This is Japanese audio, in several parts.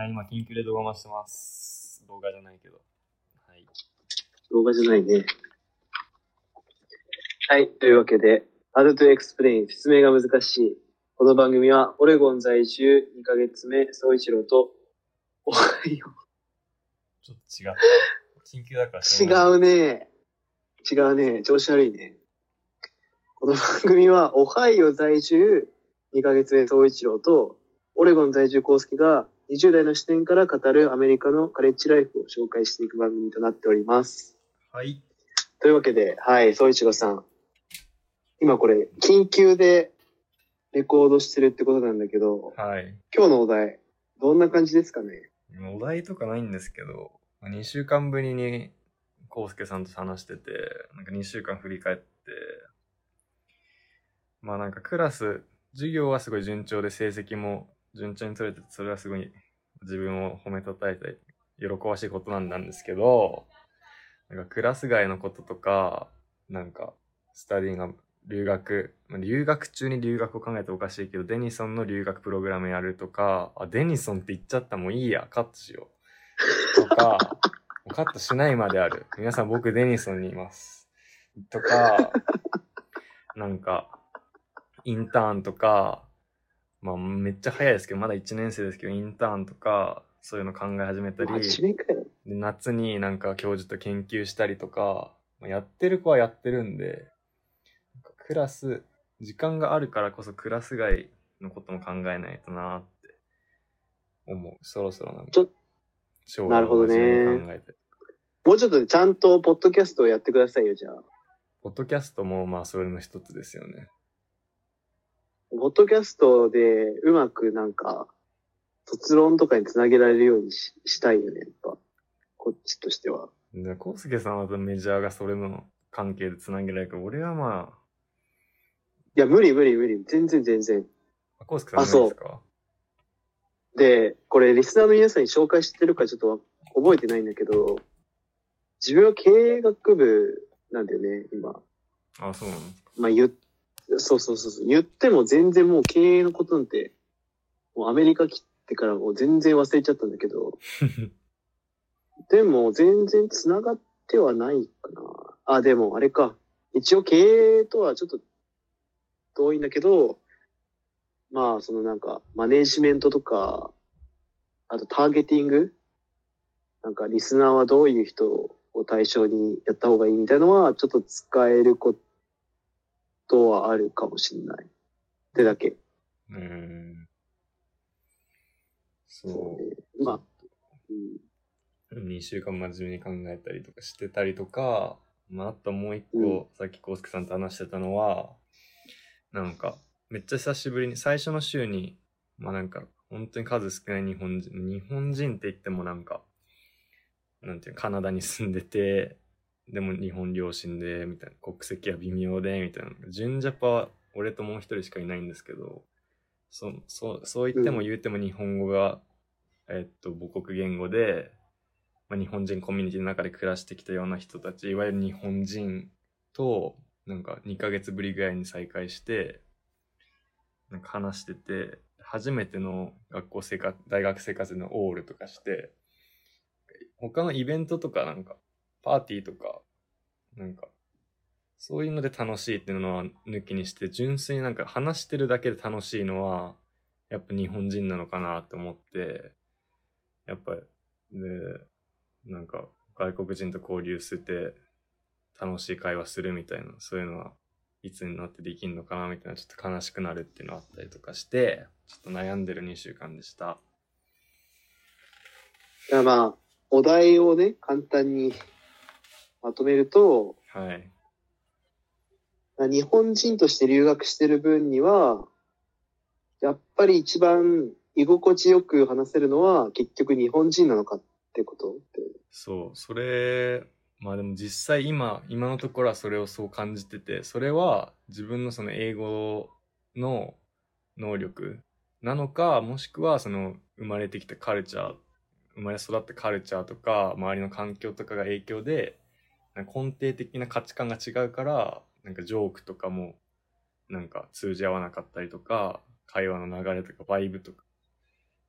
はい、今、緊急で動画回してます。動画じゃないけど。はい。動画じゃないね。はい。というわけで、Hard to Explain 説明が難しい。この番組は、オレゴン在住2ヶ月目、総一郎と、おはよちょっと違った。緊急だからう。違うね。違うね。調子悪いね。この番組は、オハイオ在住2ヶ月目、総一郎と、オレゴン在住コウスケが20代の視点から語るアメリカのカレッジライフを紹介していく番組となっております。はい。というわけで、はい、総一郎さん。今これ、緊急でレコードしてるってことなんだけど、はい。今日のお題、どんな感じですかね？お題とかないんですけど、2週間ぶりに、コウスケさんと話してて、なんか2週間振り返って、まあなんかクラス、授業はすごい順調で成績も順調に取れて、それはすごい自分を褒めたたえて喜ばしいことなんなんですけど、なんかクラス外のこととか、なんかスタディが留学、留学中に留学を考えておかしいけど、デニソンの留学プログラムやるとか、あ、デニソンって言っちゃったもういいや、カットしよう。とか、カットしないまである。皆さん僕デニソンにいます。とか、なんか、インターンとか、まあめっちゃ早いですけど、まだ1年生ですけど、インターンとか、そういうの考え始めたり、夏になんか教授と研究したりとか、まあやってる子はやってるんで、クラス、時間があるからこそクラス外のことも考えないとなって思う。そろそろなんかちょ、将なるほどね真面目に考えて。もうちょっとちゃんとポッドキャストをやってくださいよ、じゃあ。ポッドキャストもまあそれの一つですよね。ポッドキャストでうまくなんか、卒論とかにつなげられるようにししたいよね、やっぱ。こっちとしては。で、コウスケさんはメジャーがそれの関係でつなげられるから、俺はまいや、無理無理無理。全然全然。あ、コウスケさんあそう何ですか？で、これリスナーの皆さんに紹介してるかちょっと覚えてないんだけど、自分は経営学部なんだよね、今。あ、そうなの？まあ言っ、そうそうそうそう。言っても全然もう経営のことなんて、もうアメリカ来てからもう全然忘れちゃったんだけど、でも全然繋がってはないかな。あ、でもあれか。一応経営とはちょっと遠いんだけど、まあそのなんかマネジメントとか、あとターゲティング？なんかリスナーはどういう人を対象にやった方がいいみたいなのはちょっと使えることはあるかもしれない。ってだけ。うーん。そう。ねまあ、うん、2週間真面目に考えたりとかしてたりとか、まあ、あともう一個、うんさっきコウスケさんと話してたのは、なんか、めっちゃ久しぶりに、最初の週に、まあなんか、本当に数少ない日本人、日本人って言ってもなんか、なんていうのカナダに住んでて、でも日本両親で、みたいな、国籍は微妙で、みたいな。純ジャパは俺ともう一人しかいないんですけど、そそうそう言っても言うても日本語が、えっと、母国言語で、まあ、日本人コミュニティの中で暮らしてきたような人たち、いわゆる日本人と、なんか2ヶ月ぶりぐらいに再会して、なんか話してて、初めての学校生活、大学生活でのオールとかして、他のイベントとかなんか、パーティーとか、なんか、そういうので楽しいっていうのは抜きにして、純粋になんか話してるだけで楽しいのは、やっぱ日本人なのかなって思って、やっぱり、で、なんか外国人と交流して楽しい会話するみたいな、そういうのはいつになってできんのかなみたいな、ちょっと悲しくなるっていうのあったりとかして、ちょっと悩んでる2週間でした。だからまあ、お題をね、簡単にまとめると、はい。日本人として留学してる分には、やっぱり一番居心地よく話せるのは結局日本人なのかってこと？ってそう、それ、まあでも実際今、今のところはそれをそう感じてて、それは自分のその英語の能力なのか、もしくはその生まれてきたカルチャー、生まれ育ったカルチャーとか、周りの環境とかが影響で、根底的な価値観が違うから、なんかジョークとかも、なんか通じ合わなかったりとか、会話の流れとかバイブとか、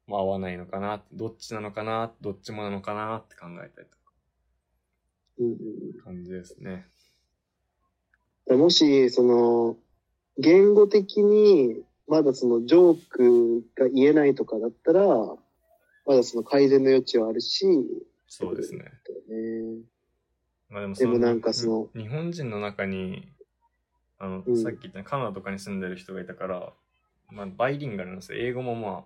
まあ、合わないのかな、どっちなのかな、どっちもなのかなって考えたりとか、うんうん感じですね。うん、もし、その、言語的に、まだそのジョークが言えないとかだったら、まだその改善の余地はあるし、そうですね。ね。まあでもでもなんかその日本人の中に、あの、うんさっき言ったカナダとかに住んでる人がいたから、まあ、バイリンガルなんですよ。英語もまあ、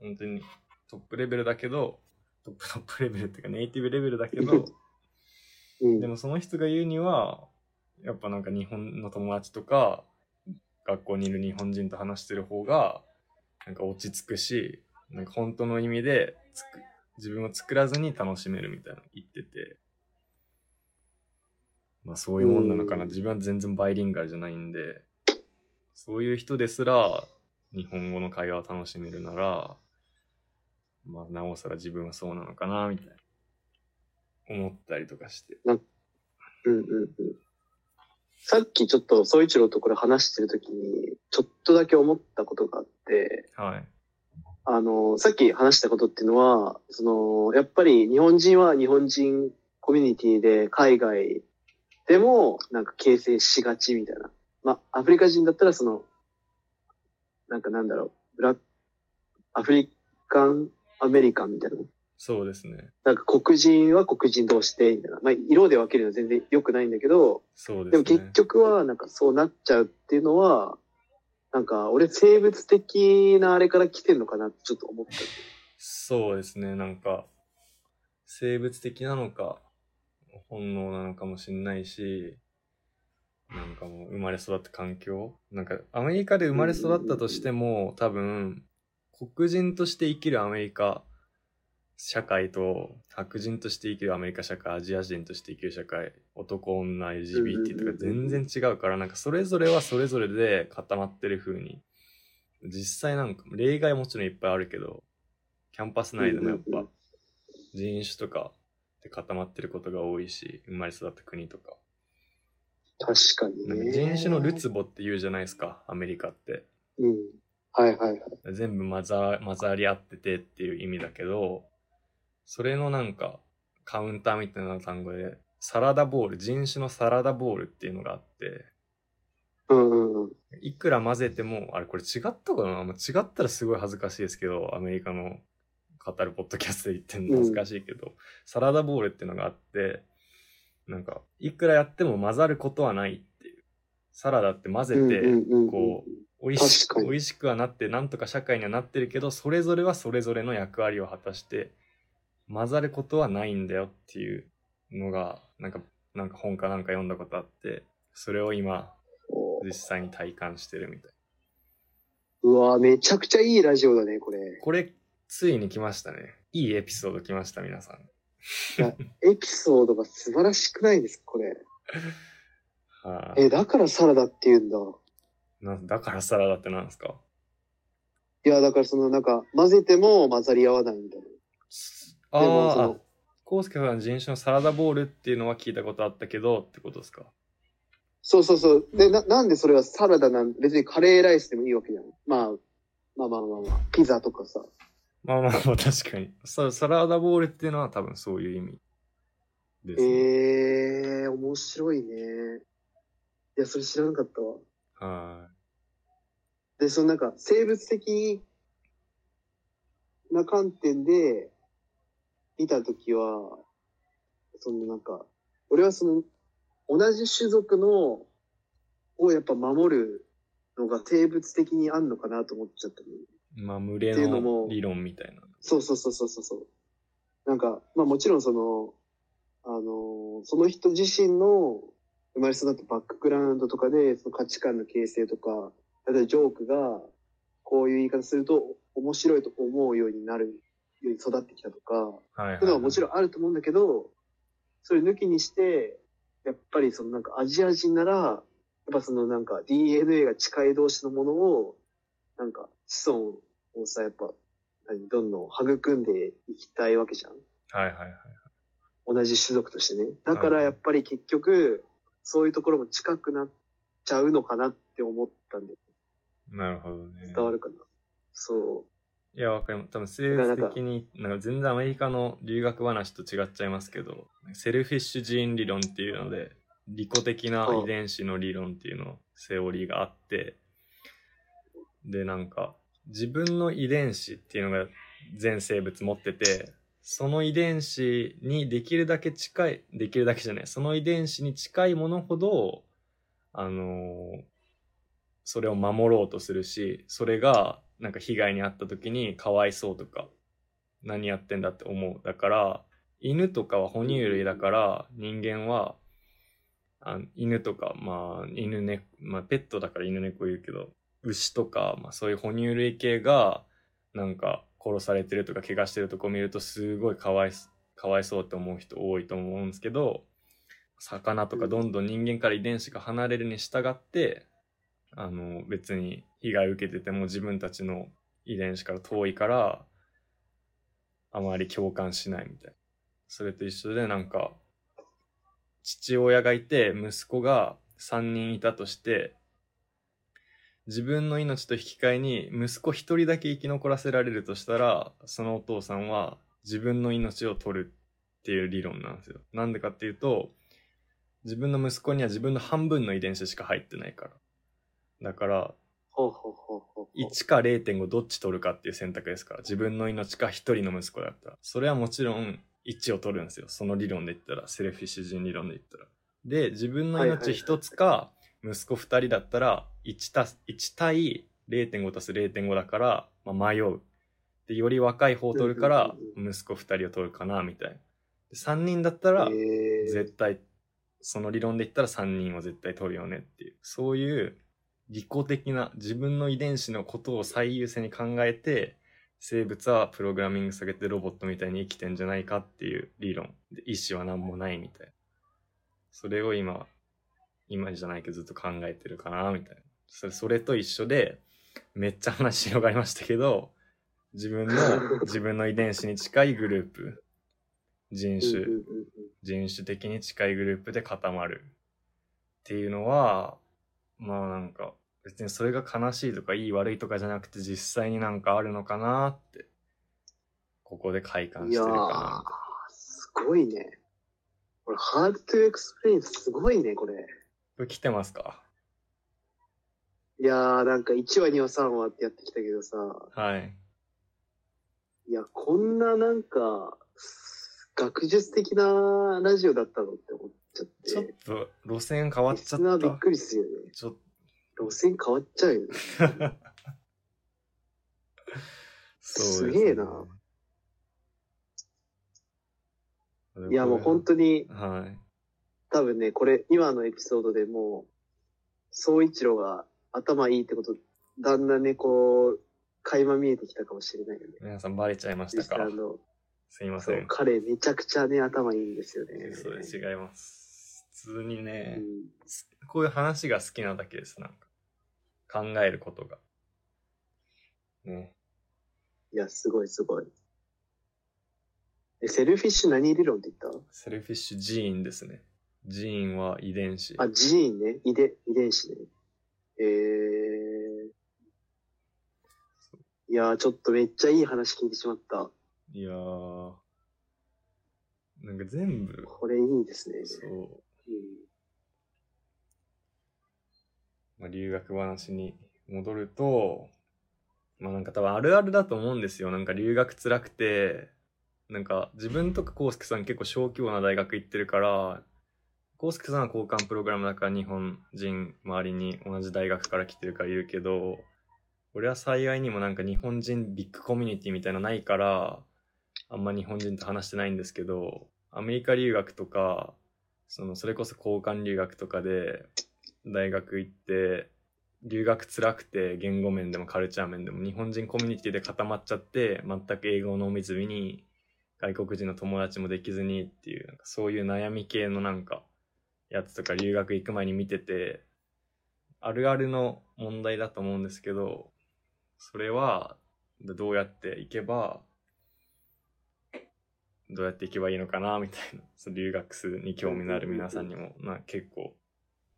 本当にトップレベルだけど、トップトップレベルっていうかネイティブレベルだけど、うん。でもその人が言うには、やっぱなんか日本の友達とか、学校にいる日本人と話してる方が、なんか落ち着くし、なんか本当の意味でつく自分を作らずに楽しめるみたいなの言っまあそういうもんなのかな。うん自分は全然バイリンガルじゃないんで、そういう人ですら日本語の会話を楽しめるなら、まあなおさら自分はそうなのかな、みたいな。思ったりとかして。うんうんうん。さっきちょっと、総一郎とこれ話してるときに、ちょっとだけ思ったことがあって、はい。あの、さっき話したことっていうのは、その、やっぱり日本人は日本人コミュニティで海外でもなんか形成しがちみたいな。まあ、アフリカ人だったらその、なんかなんだろう、ブラアフリカンアメリカンみたいな。そうですね。なんか黒人は黒人同士で、みたいな。まあ、色で分けるのは全然良くないんだけど、そうでですもね。結局はなんかそうなっちゃうっていうのは、なんか俺生物的なあれから来てんのかなってちょっと思った。そうですね。なんか、生物的なのか、本能なのかもしれないし、なんかもう生まれ育った環境。なんかアメリカで生まれ育ったとしても、多分、黒人として生きるアメリカ社会と白人として生きるアメリカ社会、アジア人として生きる社会、男、女、LGBT とか全然違うから、なんかそれぞれはそれぞれで固まってる風に、実際なんか例外はもちろんいっぱいあるけど、キャンパス内でもやっぱ人種とかで固まってることが多いし、生まれ育った国とか。確かになんかね。人種のるつぼって言うじゃないですか、アメリカって。うん。はいはいはい。全部混ざ混ざり合っててっていう意味だけど、それのなんかカウンターみたいな単語で、サラダボール、人種のサラダボールっていうのがあって、うんうんうん。いくら混ぜても、あれこれ違ったかな？まあ違ったらすごい恥ずかしいですけど、アメリカの語るポッドキャストで言ってんの恥ずかしいけど、サラダボールっていうのがあって、なんか、いくらやっても混ざることはないっていう。サラダって混ぜて、うんうんうんこう、美味しく、美味しくはなって、なんとか社会にはなってるけど、それぞれはそれぞれの役割を果たして、混ざることはないんだよっていうのが、なんか、なんか本かなんか読んだことあって、それを今、実際に体感してるみたい。うわめちゃくちゃいいラジオだね、これ。これ、ついに来ましたね。いいエピソード来ました、皆さん。エピソードが素晴らしくないですか、これ。はい、え、だからサラダって言うんだ。なだからサラダってなんですか？いや、だからそのなんか、混ぜても混ざり合わないみたいな。ああの、コウスケさん人種のサラダボールっていうのは聞いたことあったけどってことですか？そうそうそう。で、な、なんでそれはサラダなん、別にカレーライスでもいいわけじゃん。まあ、まあまあまあまあ、ピザとかさ。まあまあまあ確かに。ササラダボールっていうのは多分そういう意味です、ね。ええー、面白いね。いや、それ知らなかったわ。はで、そのなんか、生物的な観点で見たときは、そのなんか、俺はその、同じ種族の、をやっぱ守るのが生物的にあんのかなと思っちゃったの。まあ群れの理論みたいな。そうそうそうそうそう。なんか、まあもちろんその、あのその人自身の生まれ育ったバックグラウンドとかで、その価値観の形成とか、例えばジョークが、こういう言い方すると面白いと思うようになるように育ってきたとか、はいはい、そういはもちろんあると思うんだけど、それ抜きにして、やっぱりそのなんかアジア人なら、やっぱそのなんか DNA が近い同士のものを、なんか子孫をさ、やっぱ、何どんどん育んでいきたいわけじゃん。ん。はいはいはい。同じ種族としてね。だからやっぱり結局、そういうところも近くなっちゃうのかなって思ったんで、なるほどね。伝わるかな。そう。いや、わかります。多分、性質的に、なんか全然アメリカの留学話と違っちゃいますけど、セルフィッシュジーン理論っていうので、利己的な遺伝子の理論っていうの、セオリーがあって、で、なんか、自分の遺伝子っていうのが全生物持ってて、その遺伝子にできるだけ近い、できるだけじゃない、その遺伝子に近いものほど、あのそれを守ろうとするし、それがなんか被害に遭った時にかわいそうとか、何やってんだって思う。だから、犬とかは哺乳類だから、人間は、あ犬とか、まあ、犬ね、まあ、ペットだから犬猫言うけど、牛とか、まあ、そういう哺乳類系が、なんか、殺されてるとか、怪我してるとこ見ると、すごいかわい、かわいそうって思う人多いと思うんですけど、魚とかどんどん人間から遺伝子が離れるに従って、あの、別に被害受けてても自分たちの遺伝子から遠いから、あまり共感しないみたいな。それと一緒でなんか、父親がいて息子が3人いたとして、自分の命と引き換えに息子一人だけ生き残らせられるとしたら、そのお父さんは自分の命を取るっていう理論なんですよ。なんでかっていうと、自分の息子には自分の半分の遺伝子しか入ってないから。だから、ほうほうほうほうほう。1か0.5どっち取るかっていう選択ですから。自分の命か1人の息子だったら。それはもちろん1を取るんですよ。その理論で言ったら。セルフィッシュ人理論で言ったら。で、自分の命1つか、息子2人だったら、1たす、1対0.5足す0.5だから、まあ、迷う。で、より若い方を取るからうん、息子2人を取るかな、みたいな。で3人だったら、えー絶対、その理論で言ったら3人は絶対取るよねっていう。そういう利己的な自分の遺伝子のことを最優先に考えて、生物はプログラミング下げてロボットみたいに生きてんじゃないかっていう理論。で、意思は何もないみたいな。それを今、今じゃないけどずっと考えてるかな、みたいな。それ、それと一緒で、めっちゃ話広がりましたけど、自分の、自分の遺伝子に近いグループ、人種、人種的に近いグループで固まるっていうのはまあなんか別にそれが悲しいとかいい悪いとかじゃなくて実際になんかあるのかなってここで体感してるかすごいね。これ、 hard to explain すごいね、これ。なこれ来てますか？いやー、なんか1話、2話、3話ってやってきたけどさ、はいいや、こんななんか、学術的なラジオだったのって思っちゃって。ちょっと路線変わっちゃっリスナーびったくりするよね。ちょっ路線変わっちゃうよね。とそうですげえな。いや、もう本当に、はい多分ね、これ、今のエピソードでもう、総一郎が頭いいってこと、だんだんね、こう、垣間見えてきたかもしれないよね。皆さんバレちゃいましリたか？すいません、彼めちゃくちゃね、頭いいんですよね。そうです違います普通にね、うんこういう話が好きなだけです、なんか。考えることが。ね。いや、すごいすごい。え、 selfish 何理論って言っ selfish gene ですね。 gene は遺伝子。たあ、ジーンね。遺伝、遺伝子ね。えー。いやー、ちょっとめっちゃいい話聞いてしまった。いやー。なんか全部、これいいですね。そう。うんまあ、留学話に戻ると、まあなんか多分あるあるだと思うんですよ。なんか留学辛くて、なんか自分とかコウスケさん結構小規模な大学行ってるから、コウスケさんは交換プログラムだから日本人周りに同じ大学から来てるからいるけど、俺は幸いにもなんか日本人ビッグコミュニティみたいなのないから、あんま日本人と話してないんですけど、アメリカ留学とか、そのそれこそ交換留学とかで大学行って留学辛くて言語面でもカルチャー面でも日本人コミュニティで固まっちゃって全く英語を飲みずに外国人の友達もできずにっていうそういう悩み系のなんかやつとか留学行く前に見ててあるあるの問題だと思うんですけどそれはどうやっていけばどうやっていけばいいのかなみたいなその留学に興味のある皆さんにもな結構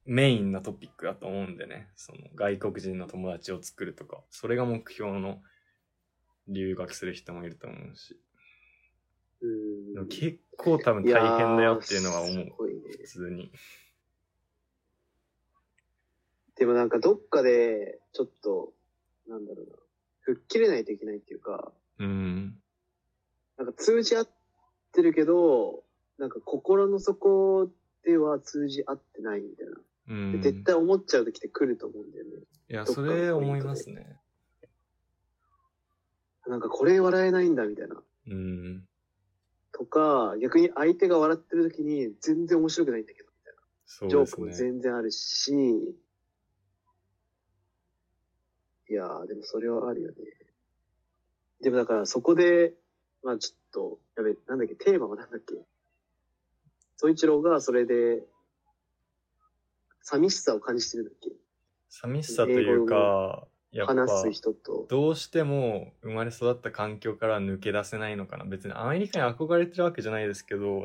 メインなトピックだと思うんでねその外国人の友達を作るとかそれが目標の留学する人もいると思うし。結構多分大変だよっていうのは思うね。普通に。でもなんかどっかで、ちょっと、なんだろうな。吹っ切れないといけないっていうか、うん。なんか通じ合ってるけど、なんか心の底では通じ合ってないみたいな。うん。で絶対思っちゃう時って来ると思うんだよね。いや、それ思いますね。なんかこれ笑えないんだみたいな。うん。とか、逆に相手が笑ってる時に全然面白くないんだけど、みたいな。ジョークもそうですね。全然あるし、いやー、でもそれはあるよね。でもだからそこで、まあちょっと、やべ、なんだっけ、テーマはなんだっけ。総一郎がそれで、寂しさを感じてるんだっけ寂しさというか、やっぱ、話す人と。どうしても生まれ育った環境から抜け出せないのかな。別にアメリカに憧れてるわけじゃないですけど、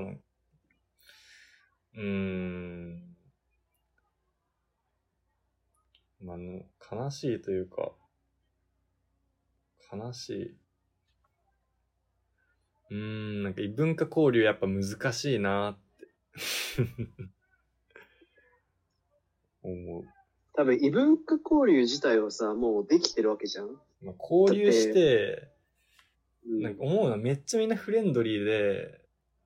うーん。まあ、あの、悲しいというか、悲しい。うーん、なんか異文化交流やっぱ難しいなって。思う。多分異文化交流自体はさ、もうできてるわけじゃん。まあ、交流して、うんなんか思うのはめっちゃみんなフレンドリーで、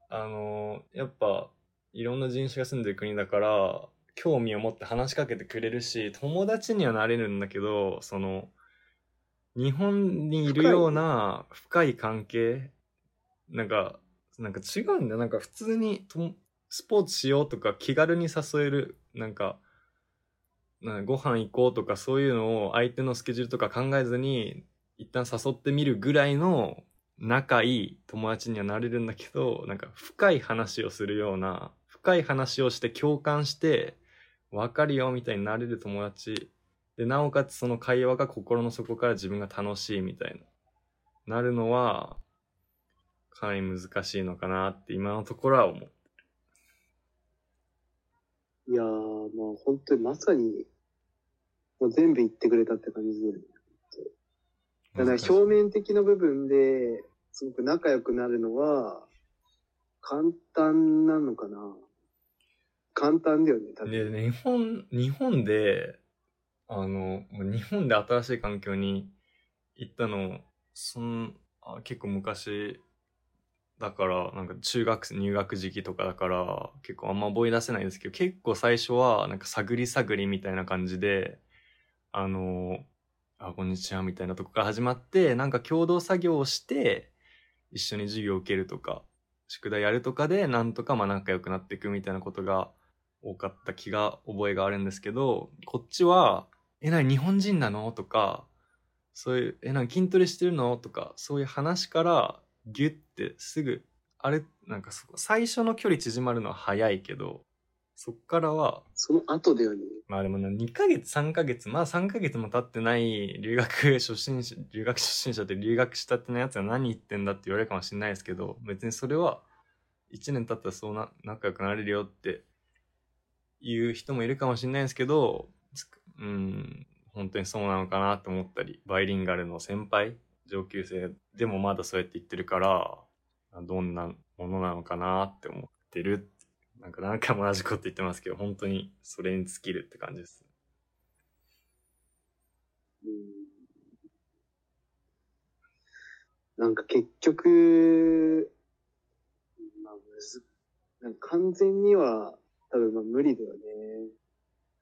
あのやっぱいろんな人種が住んでる国だから、興味を持って話しかけてくれるし、友達にはなれるんだけど、その、日本にいるような深い関係、なんか、なんか違うんだよ。なんか普通にともスポーツしようとか気軽に誘える、なんか、なご飯行こうとかそういうのを相手のスケジュールとか考えずに一旦誘ってみるぐらいの仲いい友達にはなれるんだけど、なんか深い話をするような、深い話をして共感して、わかるよみたいになれる友達。で、なおかつその会話が心の底から自分が楽しいみたいな、なるのは、かなり難しいのかなって今のところは思う。いやー、もう本当にまさに、もう全部言ってくれたって感じで。だから表面的な部分で、すごく仲良くなるのは、簡単なのかな簡単だよね、多分。で、日本、日本で、あの、日本で新しい環境に行ったの、そん、あ結構昔だから、なんか中学生入学時期とかだから、結構あんま覚え出せないですけど、結構最初は、なんか探り探りみたいな感じで、あの、あ、こんにちはみたいなとこから始まって、なんか共同作業をして、一緒に授業を受けるとか、宿題やるとかで、なんとかまあ仲良くなっていくみたいなことが多かった気が、覚えがあるんですけど、こっちは、え、なに日本人なの？とか、そういう、え、なんか筋トレしてるの？とか、そういう話から、ギュッてすぐ、あれ、なんかそこ、最初の距離縮まるのは早いけど、そっからは、その後だよね。まあでもな、2ヶ月、3ヶ月、まあ3ヶ月も経ってない留学初心者、留学初心者って留学したってのやつが何言ってんだって言われるかもしれないですけど、別にそれは、1年経ったらそうな、仲良くなれるよっていう人もいるかもしれないですけど、うん、本当にそうなのかなと思ったり、バイリンガルの先輩、上級生でもまだそうやって言ってるから、どんなものなのかなって思ってるなんか何回も同じこと言ってますけど、本当にそれに尽きるって感じです。うんなんか結局、まあ、むず、なんか完全には多分まあ無理だよね。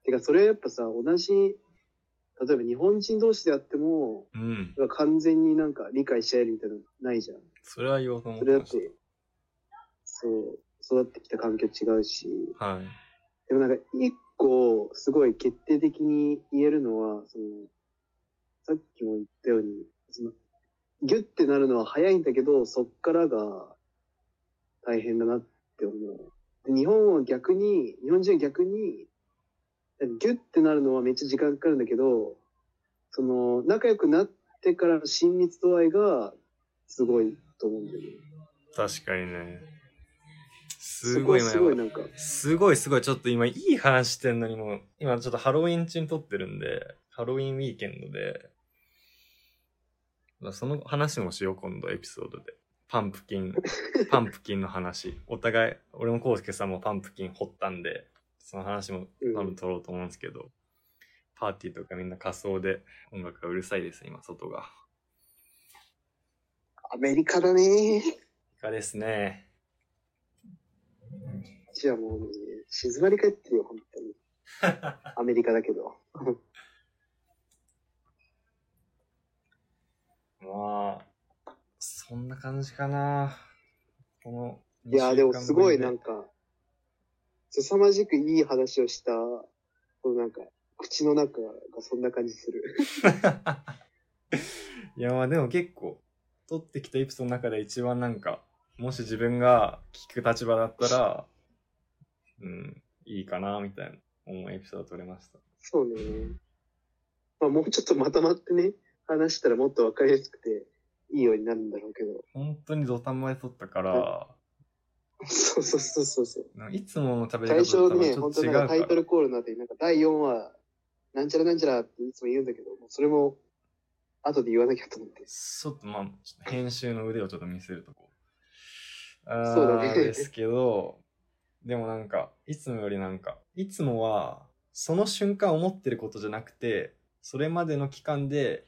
てかそれやっぱさ、同じ、例えば日本人同士であっても、うん。完全になんか理解し合えるみたいなのないじゃん。それは言おうと思っそれだってそう、育ってきた環境違うし、た。はい。でもなんか一個すごい決定的に言えるのは、その、さっきも言ったように、その、ギュッてなるのは早いんだけど、そっからが大変だなって思う。で日本は逆に、日本人は逆に、ギュッてなるのはめっちゃ時間かかるんだけど、その、仲良くなってからの親密度合いがすごいと思うんだよね。確かにね。すごい今すごいなんか、すごいすごい。ちょっと今いい話してんのにもう、今ちょっとハロウィン中に撮ってるんで、ハロウィンウィーケンドで、らその話もしよう、今度エピソードで。パンプキン、パンプキンの話。お互い、俺もコウスケさんもパンプキン掘ったんで、その話も多分取ろうと思うんですけど、パーティーとかみんな仮装で音楽がうるさいです、今、外が。アメリカだねいかですね。じゃあもうね、静まり返ってるよ、本当に。アメリカだけど。まあ、そんな感じかな。このいやーでもすごいなんか。か、凄まじくいい話をした、このなんか、口の中がそんな感じする。いやまあでも結構、撮ってきたエピソードの中で一番なんか、もし自分が聞く立場だったら、うん、いいかな、みたいな思うエピソード撮れました。そうね。まあもうちょっとまとまってね、話したらもっとわかりやすくていいようになるんだろうけど。本当に土壇場で撮ったから、そうそうそうそうそう。いつもの食べ最方と多分初ね、ちょ本っと違うから。当なんかタイトルコールの後になんか第4話、なんちゃらなんちゃらっていつも言うんだけど、それも後で言わなきゃと思って。ちょっとまあ、編集の腕をちょっと見せるとこそうだねですけど、でもなんか、いつもよりなんか、いつもは、その瞬間思ってることじゃなくて、それまでの期間で、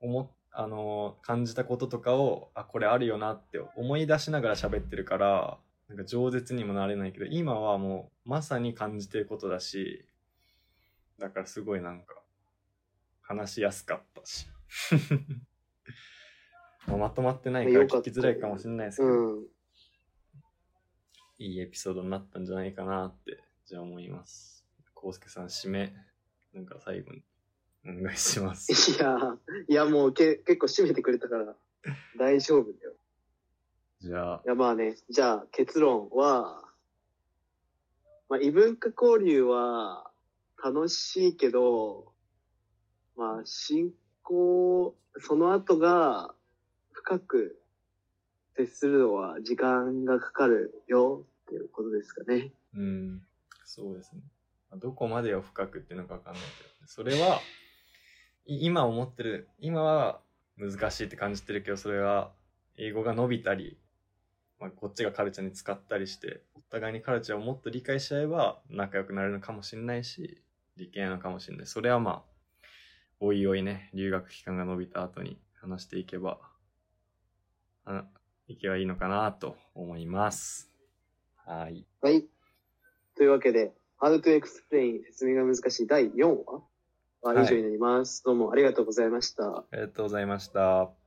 思っ、あのー感じたこととかを、あ、これあるよなって思い出しながら喋ってるから、なんか饒舌にもなれないけど、今はもう、まさに感じてることだし、だからすごいなんか、話しやすかったし。まとまってないから聞きづらいかもしれないですけど、うん。いいエピソードになったんじゃないかなって、じゃあ思います。コウスケさん、締め、なんか最後にお願いします。いや、いやもうけ結構締めてくれたから大丈夫だよ。じゃあい、やまあね、じゃあ結論は、まあ異文化交流は楽しいけど、まあ進行、その後が深く接するのは時間がかかるよっていうことですかね。うん、そうですね。どこまでを深くっていうのかわかんないけど、それは、今思ってる、今は難しいって感じてるけど、それは英語が伸びたり、まあ、こっちがカルチャーに使ったりして、お互いにカルチャーをもっと理解しちゃえば仲良くなれるのかもしれないし、理系なのかもしれない。それはまあ、おいおいね、留学期間が伸びた後に話していけば、あいけばいいのかなと思います。はい。はい。というわけで、How to Explain 説明が難しい第4話は以上になります。どうもありがとうございました。ありがとうございました。